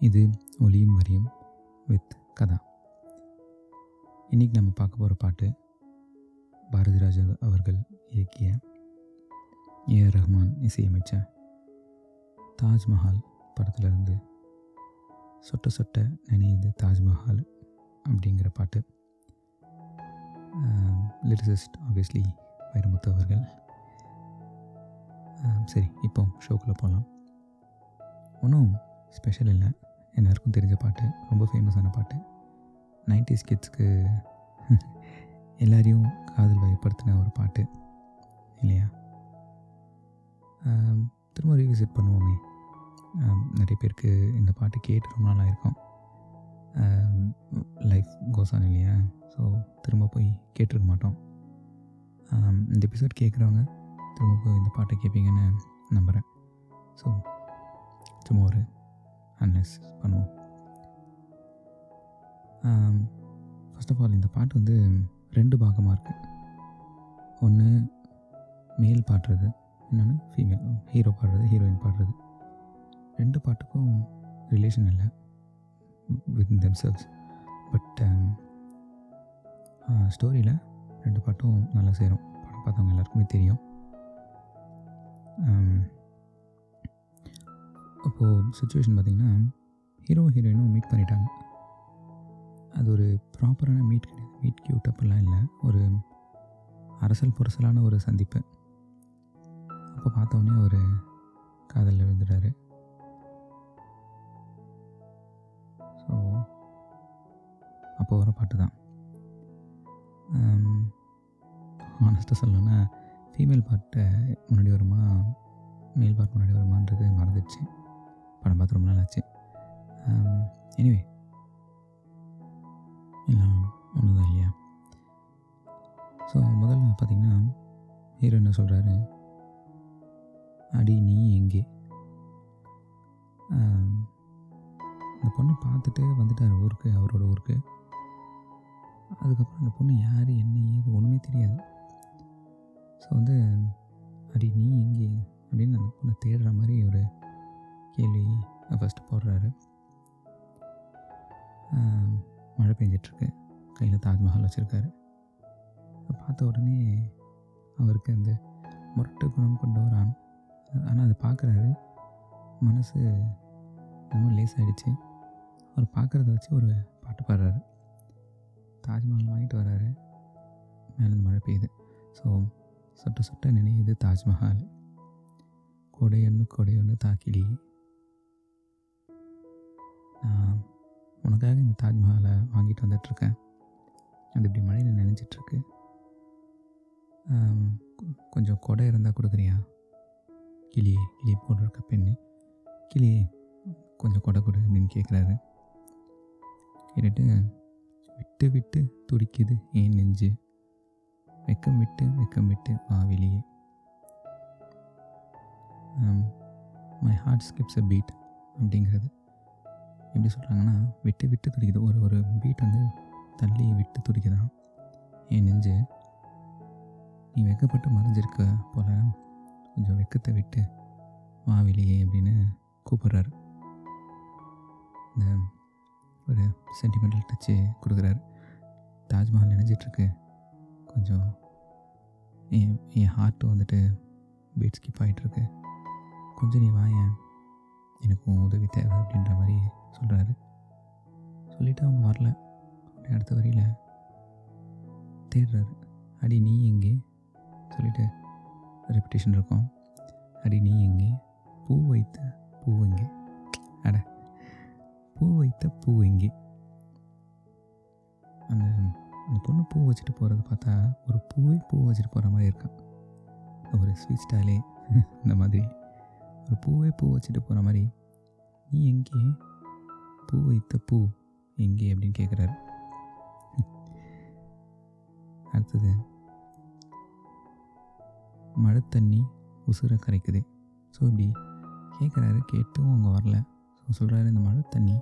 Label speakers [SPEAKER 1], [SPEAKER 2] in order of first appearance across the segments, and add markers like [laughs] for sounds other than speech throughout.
[SPEAKER 1] இது ஒலியும் வரியும் வித் கதா. இன்றைக்கி நம்ம பார்க்க போகிற பாட்டு பாரதிராஜா அவர்கள் இயக்கிய ஏஆர் ரஹ்மான் இசையமைச்ச தாஜ்மஹால் படத்துலேருந்து சொட்ட சொட்ட நினையுது தாஜ்மஹால் அப்படிங்கிற பாட்டு. லிரிசிஸ்ட் ஆப்வியஸ்லி வைரமுத்து அவர்கள். சரி இப்போ ஷோக்குள்ளே போகலாம் ஒன்றும் ஸ்பெஷல் இல்லை. எல்லாருக்கும் தெரிஞ்ச பாட்டு. ரொம்ப ஃபேமஸான பாட்டு. நைன்டிஸ் கிட்ஸ்க்கு [laughs] எல்லாரையும் காதல் வயப்படுத்தின ஒரு பாட்டு. இல்லையா? திரும்ப ரீவிசிட் பண்ணுவோமே. நிறைய பேருக்கு இந்த பாட்டு கேட்டு ரொம்ப நாள் இருக்கும் லைஃப் கோசான் இல்லையா? ஸோ திரும்ப போய் கேட்டிருக்க மாட்டோம். இந்த எபிசோட் கேட்குறவங்க திரும்ப போய் இந்த பாட்டை கேட்பீங்கன்னு நம்புகிறேன் ஸோ சும்மா ஒரு அனலைஸ் பண்ணுவோம். ஃபர்ஸ்ட் ஆஃப் ஆல் இந்த பாட்டு வந்து ரெண்டு பாகமாக இருக்குது ஒன்று மேல் பாடுறது இன்னொன்று ஃபீமேல் ஹீரோ பாடுறது ஹீரோயின் பாடுறது. ரெண்டு பாட்டுக்கும் ரிலேஷன் இல்லை வித் தெம்செல்ஸ் பட் ஸ்டோரியில் ரெண்டு பாட்டும் நல்லா சேரும். படம் பார்த்தவங்க எல்லாருக்குமே தெரியும். அப்போது சுச்சுவேஷன் பார்த்திங்கன்னா ஹீரோ ஹீரோயினும் மீட் பண்ணிட்டாங்க. அது ஒரு ப்ராப்பரான மீட் கிடையாது. மீட் கியூட் அப்படிலாம் இல்லை. ஒரு அரசல் புரசலான ஒரு சந்திப்பு. அப்போ பார்த்தோன்னே அவர் காதலில் விழுந்துட்டாரு. ஸோ அப்போ வர பாட்டு தான். ஆனஸ்ட்டாக சொல்லணும்னா ஃபீமேல் பாட்டை முன்னாடி வருமா மேல் பாட்டு முன்னாடி வருமான்றது மறந்துடுச்சு. படம் பார்த்து ரொம்ப நாள் ஆச்சு எனிவே எல்லாம் ஒன்று தான் இல்லையா? ஸோ முதல்ல பார்த்தீங்கன்னா ஹீரோ என்ன சொல்கிறாரு அடி நீ எங்கே? அந்த இந்த பொண்ணை பார்த்துட்டு வந்துட்டார் ஊருக்கு அவரோட ஊருக்கு. அதுக்கப்புறம் அந்த பொண்ணு யார் என்ன ஏது ஒன்றுமே தெரியாது. ஸோ வந்து அடி நீ எங்கே? அப்படின்னு அந்த பொண்ணை தேடுற மாதிரி ஒரு கேள்வி ஃபஸ்ட்டு போடுறாரு. மழை பெஞ்சிட்ருக்கு. கையில் தாஜ்மஹால் வச்சுருக்காரு. பார்த்த உடனே அவருக்கு அந்த முரட்டு குணம் கொண்ட ஒரு ஆண் ஆனால் அதை பார்க்குறாரு. மனசு ரொம்ப லேசாயிடுச்சு. அவர் பார்க்குறத வச்சு ஒரு பாட்டு பாடுறாரு. தாஜ்மஹால் வாங்கிட்டு வராரு. மேலேருந்து மழை பெய்யுது. ஸோ சொட்ட சொட்ட நினையுது தாஜ்மஹால். கொடையொன்று கொடையொன்று ஒன்று நான் உனக்காக இந்த தாஜ்மஹாலை வாங்கிட்டு வந்துட்டுருக்கேன். அது இப்படி மழையில் நினைச்சிட்ருக்கு கொஞ்சம் கொடை இருந்தால் கொடுக்குறியா? கிளியே கிளி போட்டிருக்க பெண்ணு. கிளியே கொஞ்சம் கொடை கொடு அப்படின்னு கேட்குறாரு கேட்டுட்டு விட்டு விட்டு துடிக்குது ஏன் நெஞ்சு. வெக்கம் விட்டு வெக்கம் விட்டு வா வெளியே. My heart skips a beat அப்படிங்கிறது. எப்படி சொல்கிறாங்கன்னா விட்டு விட்டு துடிக்குது. ஒரு ஒரு பீட் வந்து தள்ளி விட்டு துடிக்குதான் என் நெஞ்சு? நீ வெக்கப்பட்டு மறைஞ்சிருக்க போல கொஞ்சம் வெக்கத்தை விட்டு வா வெளியே அப்படின்னு கூப்பிட்றாரு. இந்த ஒரு சென்டிமெண்டல் டச்சு கொடுக்குறாரு. தாஜ்மஹால் நினைஞ்சிட்ருக்கு. கொஞ்சம் என் என் ஹார்ட்டு வந்துட்டு பீட் ஸ்கிப் ஆகிட்டுருக்கு கொஞ்சம் நீ வாயேன். எனக்கும் உதவி தேவை அப்படின்ற மாதிரி சொல்கிறாரு சொல்லிவிட்டு அவங்க வரல. அடுத்த வரியில் தேடுறாரு. அடி நீ எங்கே? சொல்லிட்டு ரெப்பிட்டேஷன் இருக்கும். அடி நீ எங்கே? பூ வைத்த பூ எங்கே? அட பூ வைத்த பூ எங்கே? அந்த அந்த பொண்ணு பூ வச்சுட்டு போகிறத பார்த்தா ஒரு பூவே பூ வச்சுட்டு போகிற மாதிரி இருக்கான் ஒரு ஸ்வீட் ஸ்டாலே [laughs] இந்த மாதிரி. ஒரு பூவே பூ வச்சுட்டு போகிற மாதிரி. நீ எங்கே? பூ வைத்த பூ எங்கே அப்படின்னு கேட்குறாரு அடுத்தது மழை தண்ணி உசுரை கரைக்குது. ஸோ இப்படி கேட்குறாரு கேட்டும் அவங்க வரல. ஸோ சொல்கிறாரு இந்த மழை தண்ணி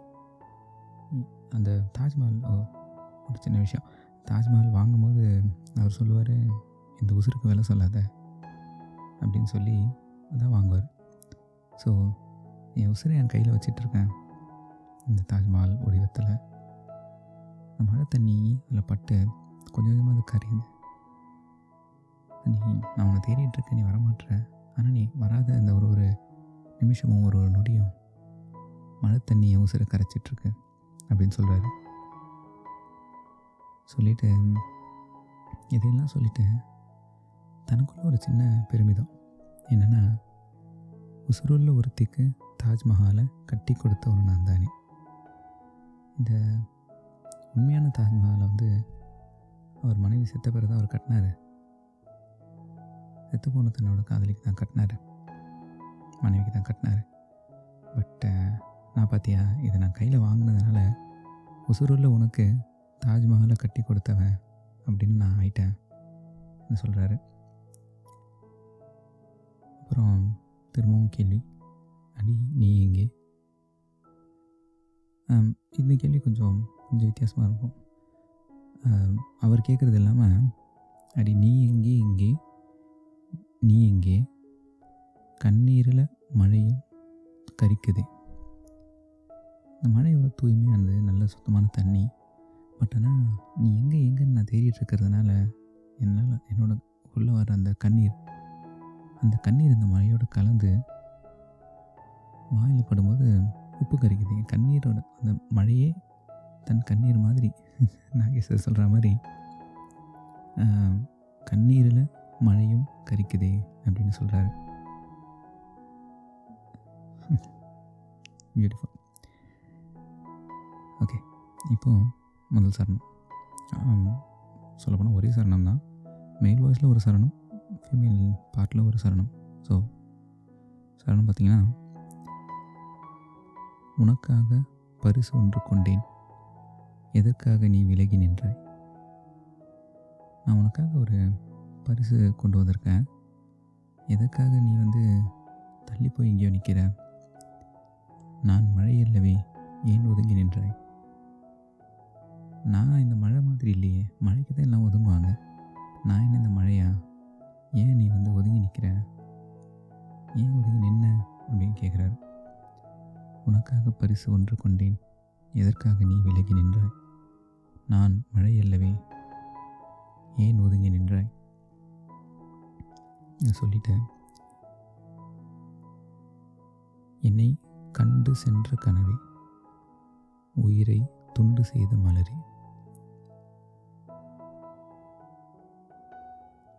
[SPEAKER 1] அந்த தாஜ்மஹால் ஒரு சின்ன விஷயம். தாஜ்மஹால் வாங்கும்போது அவர் சொல்லுவார் இந்த உசுருக்கு விலை சொல்லாத அப்படின்னு சொல்லி அதான் வாங்குவார். ஸோ என் உசுரை என் கையில் வச்சிட்ருக்கேன் இந்த தாஜ்மஹால் வடிவத்தில் அந்த மழை தண்ணி அதில் பட்டு கொஞ்சம் கொஞ்சமாக அது கரையுது. நீ நான் உன்னை தேடிட்டு இருக்கேன் நீ வரமாட்ற ஆனால் நீ வராத இந்த ஒரு ஒரு நிமிஷமும் ஒரு ஒரு நொடியும் மழை தண்ணியை உசுர கரைச்சிட்ருக்கு அப்படின்னு சொல்கிறாரு சொல்லிட்டு இதையெல்லாம் சொல்லிட்டு தனக்குள்ள ஒரு சின்ன பெருமிதம் என்னென்னா உசுருள்ள ஒருத்திக்கு தாஜ்மஹாலை கட்டி கொடுத்த ஒரு நான் தானே இந்த உண்மையான தாஜ்மஹாலை வந்து அவர் மனைவி செத்த பிறகு தான் அவர் கட்டினார். செத்து போன தன்னோட காதலிக்கு தான் கட்டினார். மனைவிக்கு தான் கட்டினார். பட்டு நான் பார்த்தியா இதை நான் கையில் வாங்கினதுனால உசுருள்ள உனக்கு தாஜ்மஹாலை கட்டி கொடுத்தவன் அப்படின்னு நான் ஆயிட்டேன் சொல்கிறாரு அப்புறம் திரும்பவும் கேள்வி அடி நீ எங்கே? இந்த கேள்வி கொஞ்சம் கொஞ்சம் வித்தியாசமாக இருக்கும். அவர் கேட்குறது இல்லாமல் அடி நீ எங்கே இங்கே நீ எங்கே கண்ணீரில் மழையும் கரிக்குது. இந்த மழை எவ்வளோ தூய்மையானது நல்ல சுத்தமான தண்ணி. பட் ஆனால் நீ எங்கே எங்கேன்னு நான் தேடிட்டு இருக்கிறதுனால என்னால் என்னோட உள்ளே வர அந்த கண்ணீர் அந்த கண்ணீர் இந்த மழையோட கலந்து வாயில் படும்போது உப்பு கரிக்குது. என் கண்ணீரோட அந்த மழையே தன் கண்ணீர் மாதிரி [laughs] நாகேஸ்வர் சொல்கிற மாதிரி கண்ணீரில் மழையும் கரிக்குதே அப்படின்னு சொல்கிறாரு பியூட்டிஃபுல் [laughs] ஓகே இப்போது முதல் சரணம். சொல்லப்போனால் ஒரே சரணம் தான். மெயில் வாய்ஸில் ஒரு சரணம் ஃபீமேல் பார்ட்டில் ஒரு சரணம். ஸோ சரணம் பார்த்திங்கன்னா உனக்காக பரிசு ஒன்று கொண்டேன். எதற்காக நீ விலகி நின்றாய்? நான் உனக்காக ஒரு பரிசு கொண்டு வந்திருக்கேன். எதற்காக நீ வந்து தள்ளி போய் எங்கேயோ நிற்கிற? நான் மழை அல்லவே ஏன் ஒதுங்கி நின்றாய்? நான் இந்த மழை மாதிரி இல்லையே மழைக்கு தான் எல்லாம் ஒதுங்குவாங்க. நான் என்ன இந்த மழையா? ஏன் நீ வந்து ஒதுங்கி நிற்கிற? ஏன் ஒதுங்கி நின்ன? அப்படின்னு கேட்குறாரு. உனக்காக பரிசு ஒன்று கொண்டேன். எதற்காக நீ விலகி நின்றாய்? நான் மழை அல்லவே ஏன் ஒதுங்கி நின்றாய்? நான் சொல்லிட்டேன். என்னை கண்டு சென்ற கனவே உயிரை துண்டு செய்த மலரே.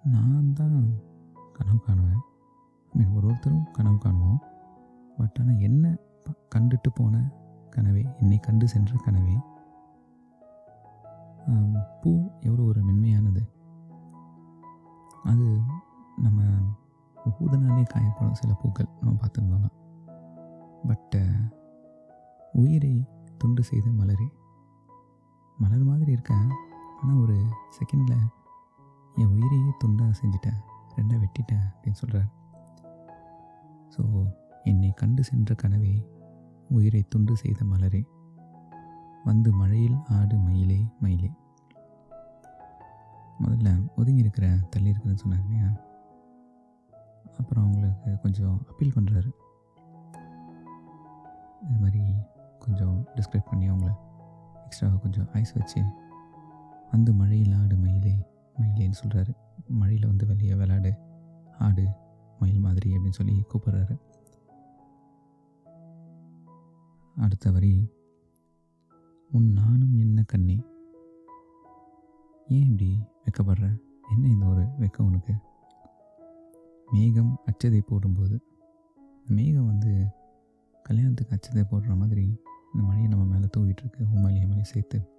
[SPEAKER 1] நான் தான் கனவு காணுவேன். I ஒரு ஒருத்தரும் கனவு காணுவோம். பட் ஆனால் என்ன கண்டுட்டு போன கனவே என்னை கண்டு சென்ற கனவே. பூ எவ்வளோ ஒரு மென்மையானது. அது நம்ம ஊதனாலே காயப்படும் சில பூக்கள் நம்ம பார்த்துருந்தோம்னா. பட்டு உயிரை துண்டு செய்த மலரே. மலர் மாதிரி இருக்கேன் ஆனால் ஒரு செகண்டில் என் உயிரையே துண்டாக செஞ்சுட்டேன் ரெண்டாக வெட்டிட்டேன் அப்படின்னு சொல்கிறார் ஸோ என்னை கண்டு சென்ற கனவே உயிரை துண்டு செய்த மலரே. வந்து மழையில் ஆடு மயிலே மயிலே. முதல்ல ஒதுங்கி இருக்கிற தள்ளி இருக்குன்னு சொன்னார் இல்லையா? அப்புறம் அவங்களுக்கு கொஞ்சம் அப்பீல் பண்ணுறாரு இது மாதிரி கொஞ்சம் டிஸ்கிரைப் பண்ணி அவங்கள எக்ஸ்ட்ராவாக கொஞ்சம் ஐஸ் வச்சு வந்து மழையில் ஆடு மயிலே மயிலேன்னு சொல்கிறாரு மழையில் வந்து வெளியே விளாடு ஆடு மயில் மாதிரி அப்படின்னு சொல்லி கூப்பிட்றாரு. அடுத்த வரி உன் நானும் என்ன கண்ணே? ஏன் இப்படி வெக்கப்படுற? என்ன இந்த ஒரு வெக்கம் உனக்கு? மேகம் அச்சதை போடும்போது மேகம் வந்து கல்யாணத்துக்கு அச்சதை போடுற மாதிரி இந்த மழையை நம்ம மேலே தூவிட்டுருக்கு உமாலிய மலை சேர்த்து.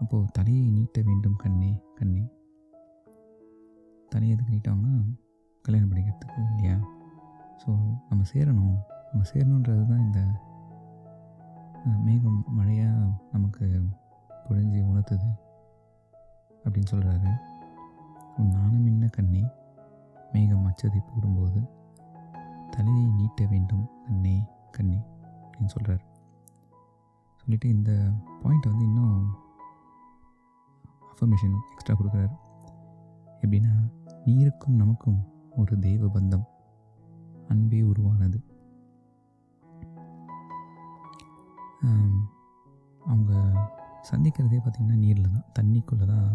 [SPEAKER 1] அப்போது தலையை நீட்ட வேண்டும் கண்ணே கண்ணே. தலையை எதுக்கு நீட்டாங்கன்னா கல்யாணம் பண்ணிக்கிறதுக்கு இல்லையா? ஸோ நம்ம சேரணும். நம்ம சேரணுன்றது தான் இந்த மேகம் மழையாக நமக்கு பொழிஞ்சு உணர்த்துது அப்படின்னு சொல்கிறாரு உன் நாணம் என்ன கண்ணே? மேகம் அச்சதை போடும்போது தலையை நீட்ட வேண்டும் கண்ணே கண்ணே அப்படின்னு சொல்கிறார் சொல்லிட்டு இந்த பாயிண்ட் வந்து இன்னும் அஃபர்மேஷன் எக்ஸ்ட்ரா கொடுக்குறாரு. எப்படின்னா நீருக்கும் நமக்கும் ஒரு தெய்வ பந்தம். அன்பே உருவானது. அவங்க சந்திக்கிறதே பார்த்திங்கன்னா நீரில் தான். தண்ணிக்குள்ளே தான்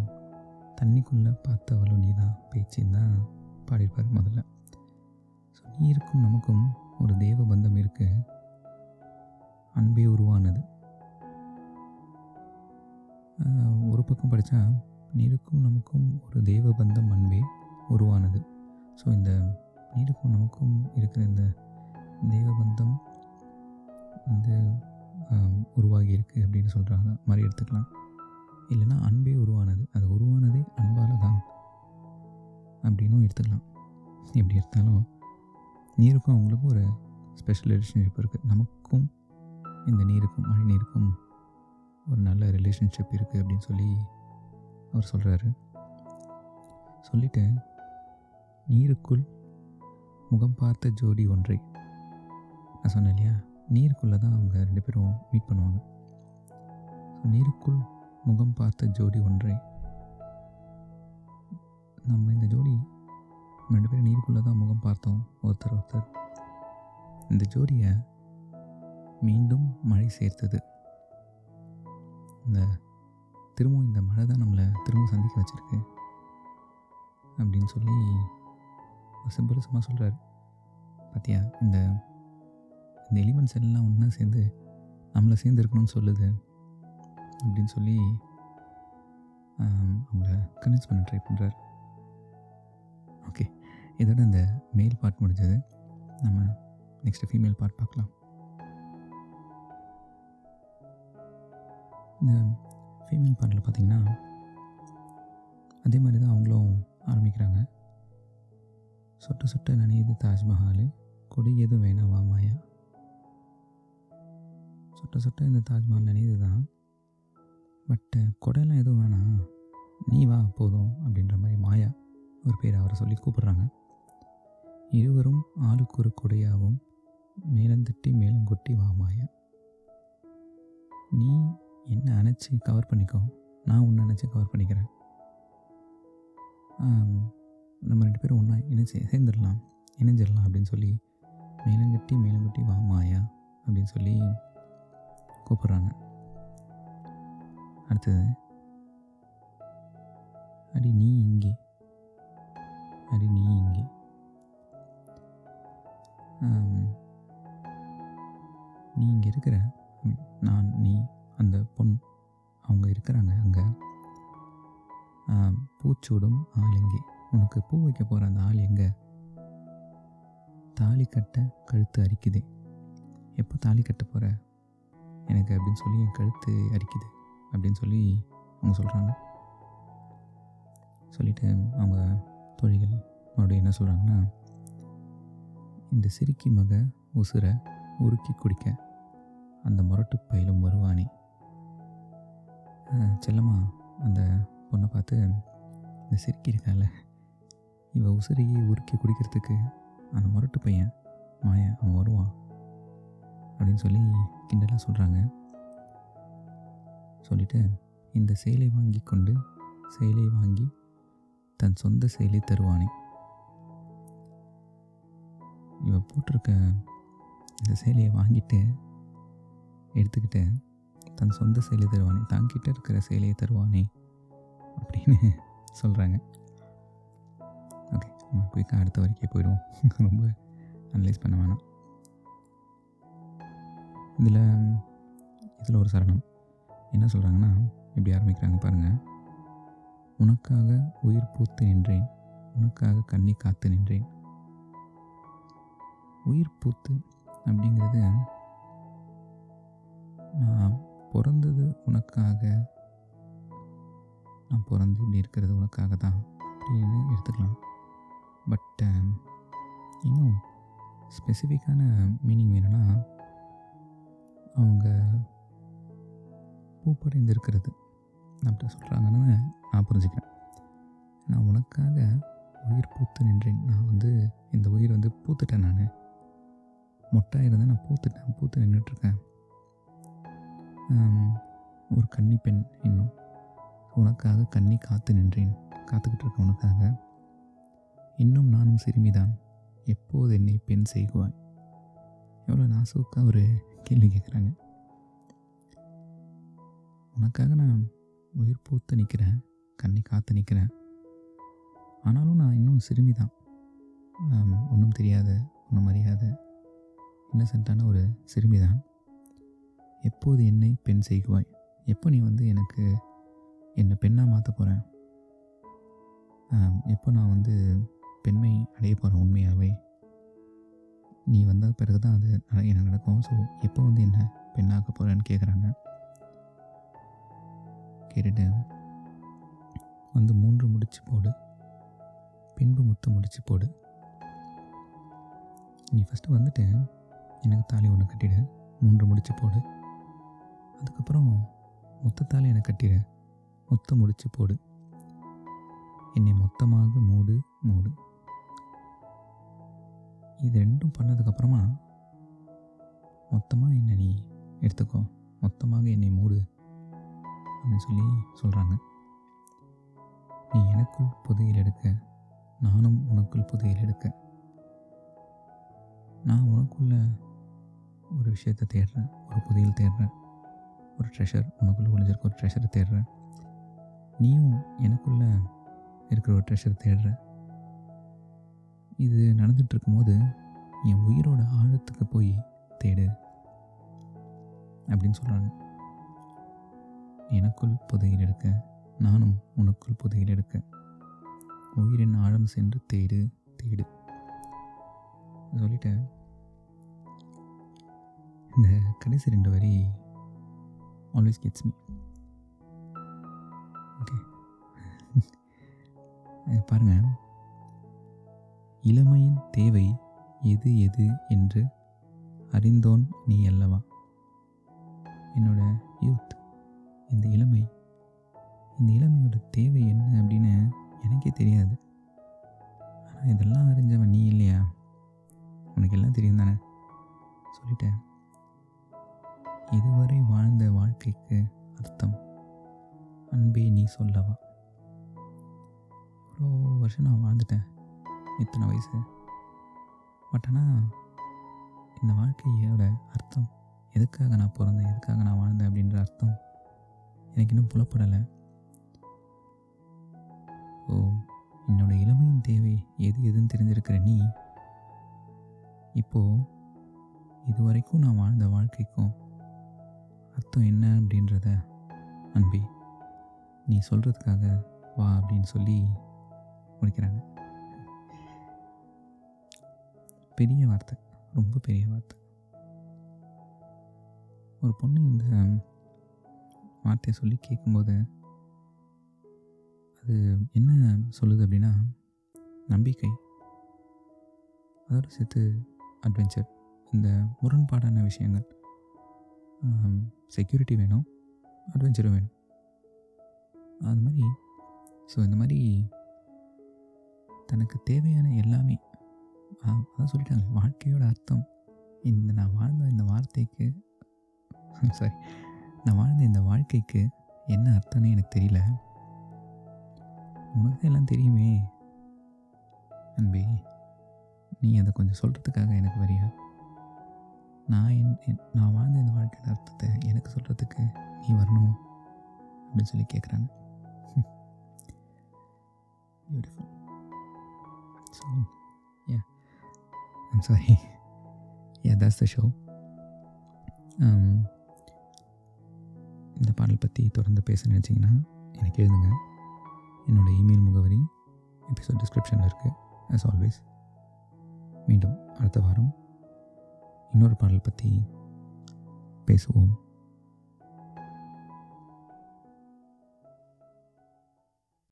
[SPEAKER 1] தண்ணிக்குள்ளே பார்த்தவளும் நீ தான் பேச்சுன்னு தான் பாடியிருப்பார் முதல்ல. ஸோ நீருக்கும் நமக்கும் ஒரு தெய்வ பந்தம் இருக்குது அன்பே உருவானது. ஒரு பக்கம் படித்தா நீருக்கும் நமக்கும் ஒரு தெய்வ பந்தம் அன்பே உருவானது. ஸோ இந்த நீருக்கும் நமக்கும் இருக்கிற இந்த தெய்வ பந்தம் உருவாகியிருக்கு உருவாகி அப்படின்னு சொல்கிறாங்க மாதிரி எடுத்துக்கலாம். இல்லைன்னா அன்பே உருவானது. அது உருவானதே அன்பால் தான் அப்படின்னும் எடுத்துக்கலாம். எப்படி எடுத்தாலும் நீருக்கும் அவங்களுக்கும் ஒரு ஸ்பெஷல் ரிலேஷன்ஷிப் இருக்குது நமக்கும் இந்த நீருக்கும் மழை நீருக்கும் ஒரு நல்ல ரிலேஷன்ஷிப் இருக்குது அப்படின்னு சொல்லி அவர் சொல்கிறாரு சொல்லிட்டு நீருக்குள் முகம் பார்த்த ஜோடி ஒன்றை. நான் சொன்னேன் இல்லையா? நீருக்குள்ளே தான் அவங்க ரெண்டு பேரும் மீட் பண்ணுவாங்க. ஸோ நீருக்குள் முகம் பார்த்த ஜோடி ஒன்றை நம்ம இந்த ஜோடி ரெண்டு பேரும் நீருக்குள்ளே தான் முகம் பார்த்தோம் ஒருத்தர் ஒருத்தர். இந்த ஜோடியை மீண்டும் மழை சேர்த்தது. இந்த திரும்பவும் இந்த மழை தான் நம்மளை திரும்ப சந்திக்க வச்சுருக்கு. அப்படின்னு சொல்லி சிம்பிளசமாக சொல்கிறாரு பார்த்தியா இந்த இந்த எலிமெண்ட்ஸ் எல்லாம் ஒன்றா சேர்ந்து நம்மளை சேர்ந்து இருக்கணும்னு சொல்லுது அப்படின்னு சொல்லி அவங்கள கன்வின்ஸ் பண்ண ட்ரை பண்ணுறார் ஓகே இதோட இந்த மேல் பார்ட் முடிஞ்சது. நம்ம நெக்ஸ்ட் ஃபீமேல் பார்ட் பார்க்கலாம். இந்த ஃபீமேல் பார்ட்டில் பார்த்தீங்கன்னா அதே மாதிரி தான் அவங்களும் ஆரம்பிக்கிறாங்க. சுட்ட சுட்ட நனையுது தாஜ்மஹால். கொடி எதுவும் வேணாம் வா மாயா. சொட்ட சொட்ட இந்த தாஜ்மஹால் நினைவு தான் பட்டு கொடையெல்லாம் எதுவும் வேணாம். நீ வா போதும் அப்படின்ற மாதிரி மாயா ஒரு பேர் அவரை சொல்லி கூப்பிடுறாங்க. இருவரும் ஆளுக்கு ஒரு கொடையாகவும் மேலந்தட்டி மேலங்கொட்டி வா மாயா. நீ என்ன அணைச்சி கவர் பண்ணிக்கோ. நான் உன்னை அணைச்சி கவர் பண்ணிக்கிறேன். நம்ம ரெண்டு பேரும் ஒன்றா இணைச்சி சேர்ந்துடலாம் இணைஞ்சிடலாம் அப்படின்னு சொல்லி மேலங்கட்டி மேலங்கொட்டி வா மாயா அப்படின்னு சொல்லி கூப்பிட்றாங்க. அடுத்தது அடி நீ இங்கே. அடி நீ இங்கே. நீ இங்கே இருக்கிற நான் நீ அந்த பொண் அவங்க இருக்கிறாங்க அங்கே. பூச்சூடும் ஆள் எங்கே உனக்கு பூ வைக்க போகிற அந்த ஆள் எங்கே? தாலி கட்ட கழுத்து அரிக்குதே. எப்போ தாலி கட்ட போகிற எனக்கு அப்படின்னு சொல்லி என் கழுத்து அரிக்குது அப்படின்னு சொல்லி அவங்க சொல்கிறாங்க சொல்லிட்டு அவங்க தொழில்கள் மறுபடியும் என்ன சொல்கிறாங்கன்னா இந்த சிரிக்கி மக உசுரை உருக்கி குடிக்க அந்த முரட்டு பயிலும் வருவானே. செல்லம்மா அந்த பொண்ணை பார்த்து இந்த சிரிக்கி இருக்கால இவள் உசுரையே உருக்கி குடிக்கிறதுக்கு அந்த முரட்டு பையன் மாயன் அவன் வருவான். அப்படின்னு சொல்லி கிண்டலாக சொல்கிறாங்க சொல்லிட்டு இந்த சேலை வாங்கி கொண்டு சேலை வாங்கி தன் சொந்த சேலை தருவானே. இவ போட்டிருக்க இந்த சேலையை வாங்கிட்டு எடுத்துக்கிட்டு தன் சொந்த சேலை தருவானே தாங்கிட்ட இருக்கிற சேலையை தருவானே அப்படின்னு சொல்கிறாங்க ஓகே நம்ம குயிக்காக அடுத்த வரைக்கும் போயிடுவோம். [laughs] ரொம்ப அனலைஸ் பண்ண வேணாம். இதில் இதில் ஒரு சரணம். என்ன சொல்கிறாங்கன்னா இப்படி ஆரம்பிக்கிறாங்க பாருங்கள் உனக்காக உயிர் பூத்து நின்றேன். உனக்காக கண்ணி காத்து நின்றேன். உயிர் பூத்து அப்படிங்கிறது நான் பிறந்தது உனக்காக. நான் பிறந்து இப்படி இருக்கிறது உனக்காக தான். அப்படின்னு எடுத்துக்கலாம். பட் இன்னும் ஸ்பெசிஃபிக்கான மீனிங் வேணும்னா அவங்க பூப்படைந்து இருக்கிறது அப்படி சொல்கிறாங்கன்னு நான் புரிஞ்சுக்கிறேன். நான் உனக்காக உயிர் பூத்து நின்றேன். நான் வந்து இந்த உயிர் வந்து பூத்துட்டேன் நான். மொட்டாக இருந்தேன் நான் பூத்துட்டேன். பூத்து நின்றுட்டுருக்கேன். ஒரு கன்னி பெண் இன்னும். உனக்காக கன்னி காத்து நின்றேன். காத்துக்கிட்டு இருக்கேன் உனக்காக. இன்னும் நானும் சிறுமிதான். எப்போது என்னை பெண் செய்குவாய்? எவ்வளோ நாசூக்காக ஒரு கேள்வி கேட்குறாங்க உனக்காக நான் உயிர் பூத்து நிற்கிறேன் கண்ணி காத்து நிற்கிறேன் ஆனாலும் நான் இன்னும் சிறுமி தான் ஒன்றும் தெரியாத ஒன்றும் அறியாத. இன்னசென்ட்டான ஒரு சிறுமி தான் எப்போது என்னை பெண் செய்குவாய்? எப்போ நீ வந்து எனக்கு என்னை பெண்ணாக மாற்ற போகிறேன் எப்போ நான் வந்து பெண்மை அடைய போகிறேன் உண்மையாகவே நீ வந்த பிறகு தான் அது எனக்கு நடக்கும். ஸோ எப்போ வந்து என்ன பெண்ணாக்க போகிறேன்னு கேட்குறாங்க கேட்டுட்டு வந்து மூன்று முடிச்சு போடு. பின்பு முத்து முடிச்சு போடு. நீ ஃபஸ்ட்டு வந்துட்டு எனக்கு தாலி ஒன்று கட்டிடு. மூன்று முடிச்சு போடு. அதுக்கப்புறம் முத்தத்தாலி எனக்கு கட்டிடு. முத்த முடிச்சு போடு. என்னை மொத்தமாக மூடு மூடு. இது ரெண்டும் பண்ணதுக்கப்புறமா மொத்தமாக என்னை நீ எடுத்துக்கோ. மொத்தமாக என்னை மூடு அப்படின்னு சொல்லி சொல்கிறாங்க நீ எனக்குள் புதையில் எடுக்க நானும் உனக்குள் புதையில் எடுக்க. நான் உனக்குள்ள ஒரு விஷயத்தை தேடுறேன் ஒரு புதையில் தேடுறேன். ஒரு ட்ரெஷர் உனக்குள்ளே ஒழிஞ்சிருக்க ஒரு ட்ரெஷரை தேடுறேன். நீயும் எனக்குள்ளே இருக்கிற ஒரு ட்ரெஷர் தேடுற. இது நடந்துட்டுருக்கும்போது என் உயிரோட ஆழத்துக்கு போய் தேடு அப்படின்னு சொல்கிறாங்க எனக்குள் புதையில் எடுக்க நானும் உனக்குள் புதையில் எடுக்க. உயிரின் ஆழம் சென்று தேடு தேடு. சொல்லிட்டேன். இந்த கடைசி ரெண்டு வரி ஆல்வேஸ் கெட்ஸ் மீ ஓகே பாருங்கள் இளமையின் தேவை எது எது என்று அறிந்தோன் நீ அல்லவா? என்னோட யூத் இந்த இளமை இந்த இளமையோட தேவை என்ன அப்படின்னு எனக்கே தெரியாது. ஆனால் இதெல்லாம் அறிஞ்சவன் நீ இல்லையா? உனக்கு எல்லாம் தெரியும் தானே? சொல்லிட்டேன். இதுவரை வாழ்ந்த வாழ்க்கைக்கு அர்த்தம் அன்பே நீ சொல்லவா? இவ்வளோ வருஷம் நான் வாழ்ந்துட்டேன். இத்தனை வயசு. பட் ஆனால் இந்த வாழ்க்கையோட அர்த்தம் எதுக்காக நான் பிறந்தேன் எதுக்காக நான் வாழ்ந்தேன் அப்படின்ற அர்த்தம் எனக்கு இன்னும் புலப்படலை. ஓ என்னோட இளமையின் தேவை எது எதுன்னு தெரிஞ்சிருக்கிற நீ இப்போது இதுவரைக்கும் நான் வாழ்ந்த வாழ்க்கைக்கும் அர்த்தம் என்ன அப்படின்றத அன்பி நீ சொல்கிறதுக்காக வா அப்படின்னு சொல்லி முடிக்கிறாங்க. பெரிய வார்த்தை ரொம்ப பெரிய வார்த்தை. ஒரு பொண்ணு இந்த வார்த்தையை சொல்லி கேட்கும்போது அது என்ன சொல்லுது அப்படின்னா நம்பிக்கை. அதோடு சேர்த்து அட்வென்ச்சர் இந்த முரண்பாடான விஷயங்கள். செக்யூரிட்டி வேணும் அட்வென்ச்சரும் வேணும். அது மாதிரி ஸோ இந்த மாதிரி தனக்கு தேவையான எல்லாமே அதான் சொல்லிட்டாங்க வாழ்க்கையோட அர்த்தம். இந்த நான் வாழ்ந்த இந்த வார்த்தைக்கு சாரி நான் வாழ்ந்த இந்த வாழ்க்கைக்கு என்ன அர்த்தம்னு எனக்கு தெரியல. உனக்கு எல்லாம் தெரியுமே. அன்பே நீ அதை கொஞ்சம் சொல்கிறதுக்காக எனக்கு வரியா? நான் என் என்- நான் வாழ்ந்த இந்த வாழ்க்கையோட அர்த்தத்தை எனக்கு சொல்கிறதுக்கு நீ வரணும் அப்படின்னு சொல்லி கேட்குறாங்க beautiful so I'm sorry yeah that's the show இந்த பாடல் பற்றி தொடர்ந்து பேச நினச்சிங்கன்னா எனக்கு எழுதுங்க. என்னோட இமெயில் முகவரி எபிசோட் டிஸ்கிரிப்ஷனில் இருக்குது ஆஸ் ஆல்வேஸ் மீண்டும் அடுத்த வாரம் இன்னொரு பாடல் பற்றி பேசுவோம்.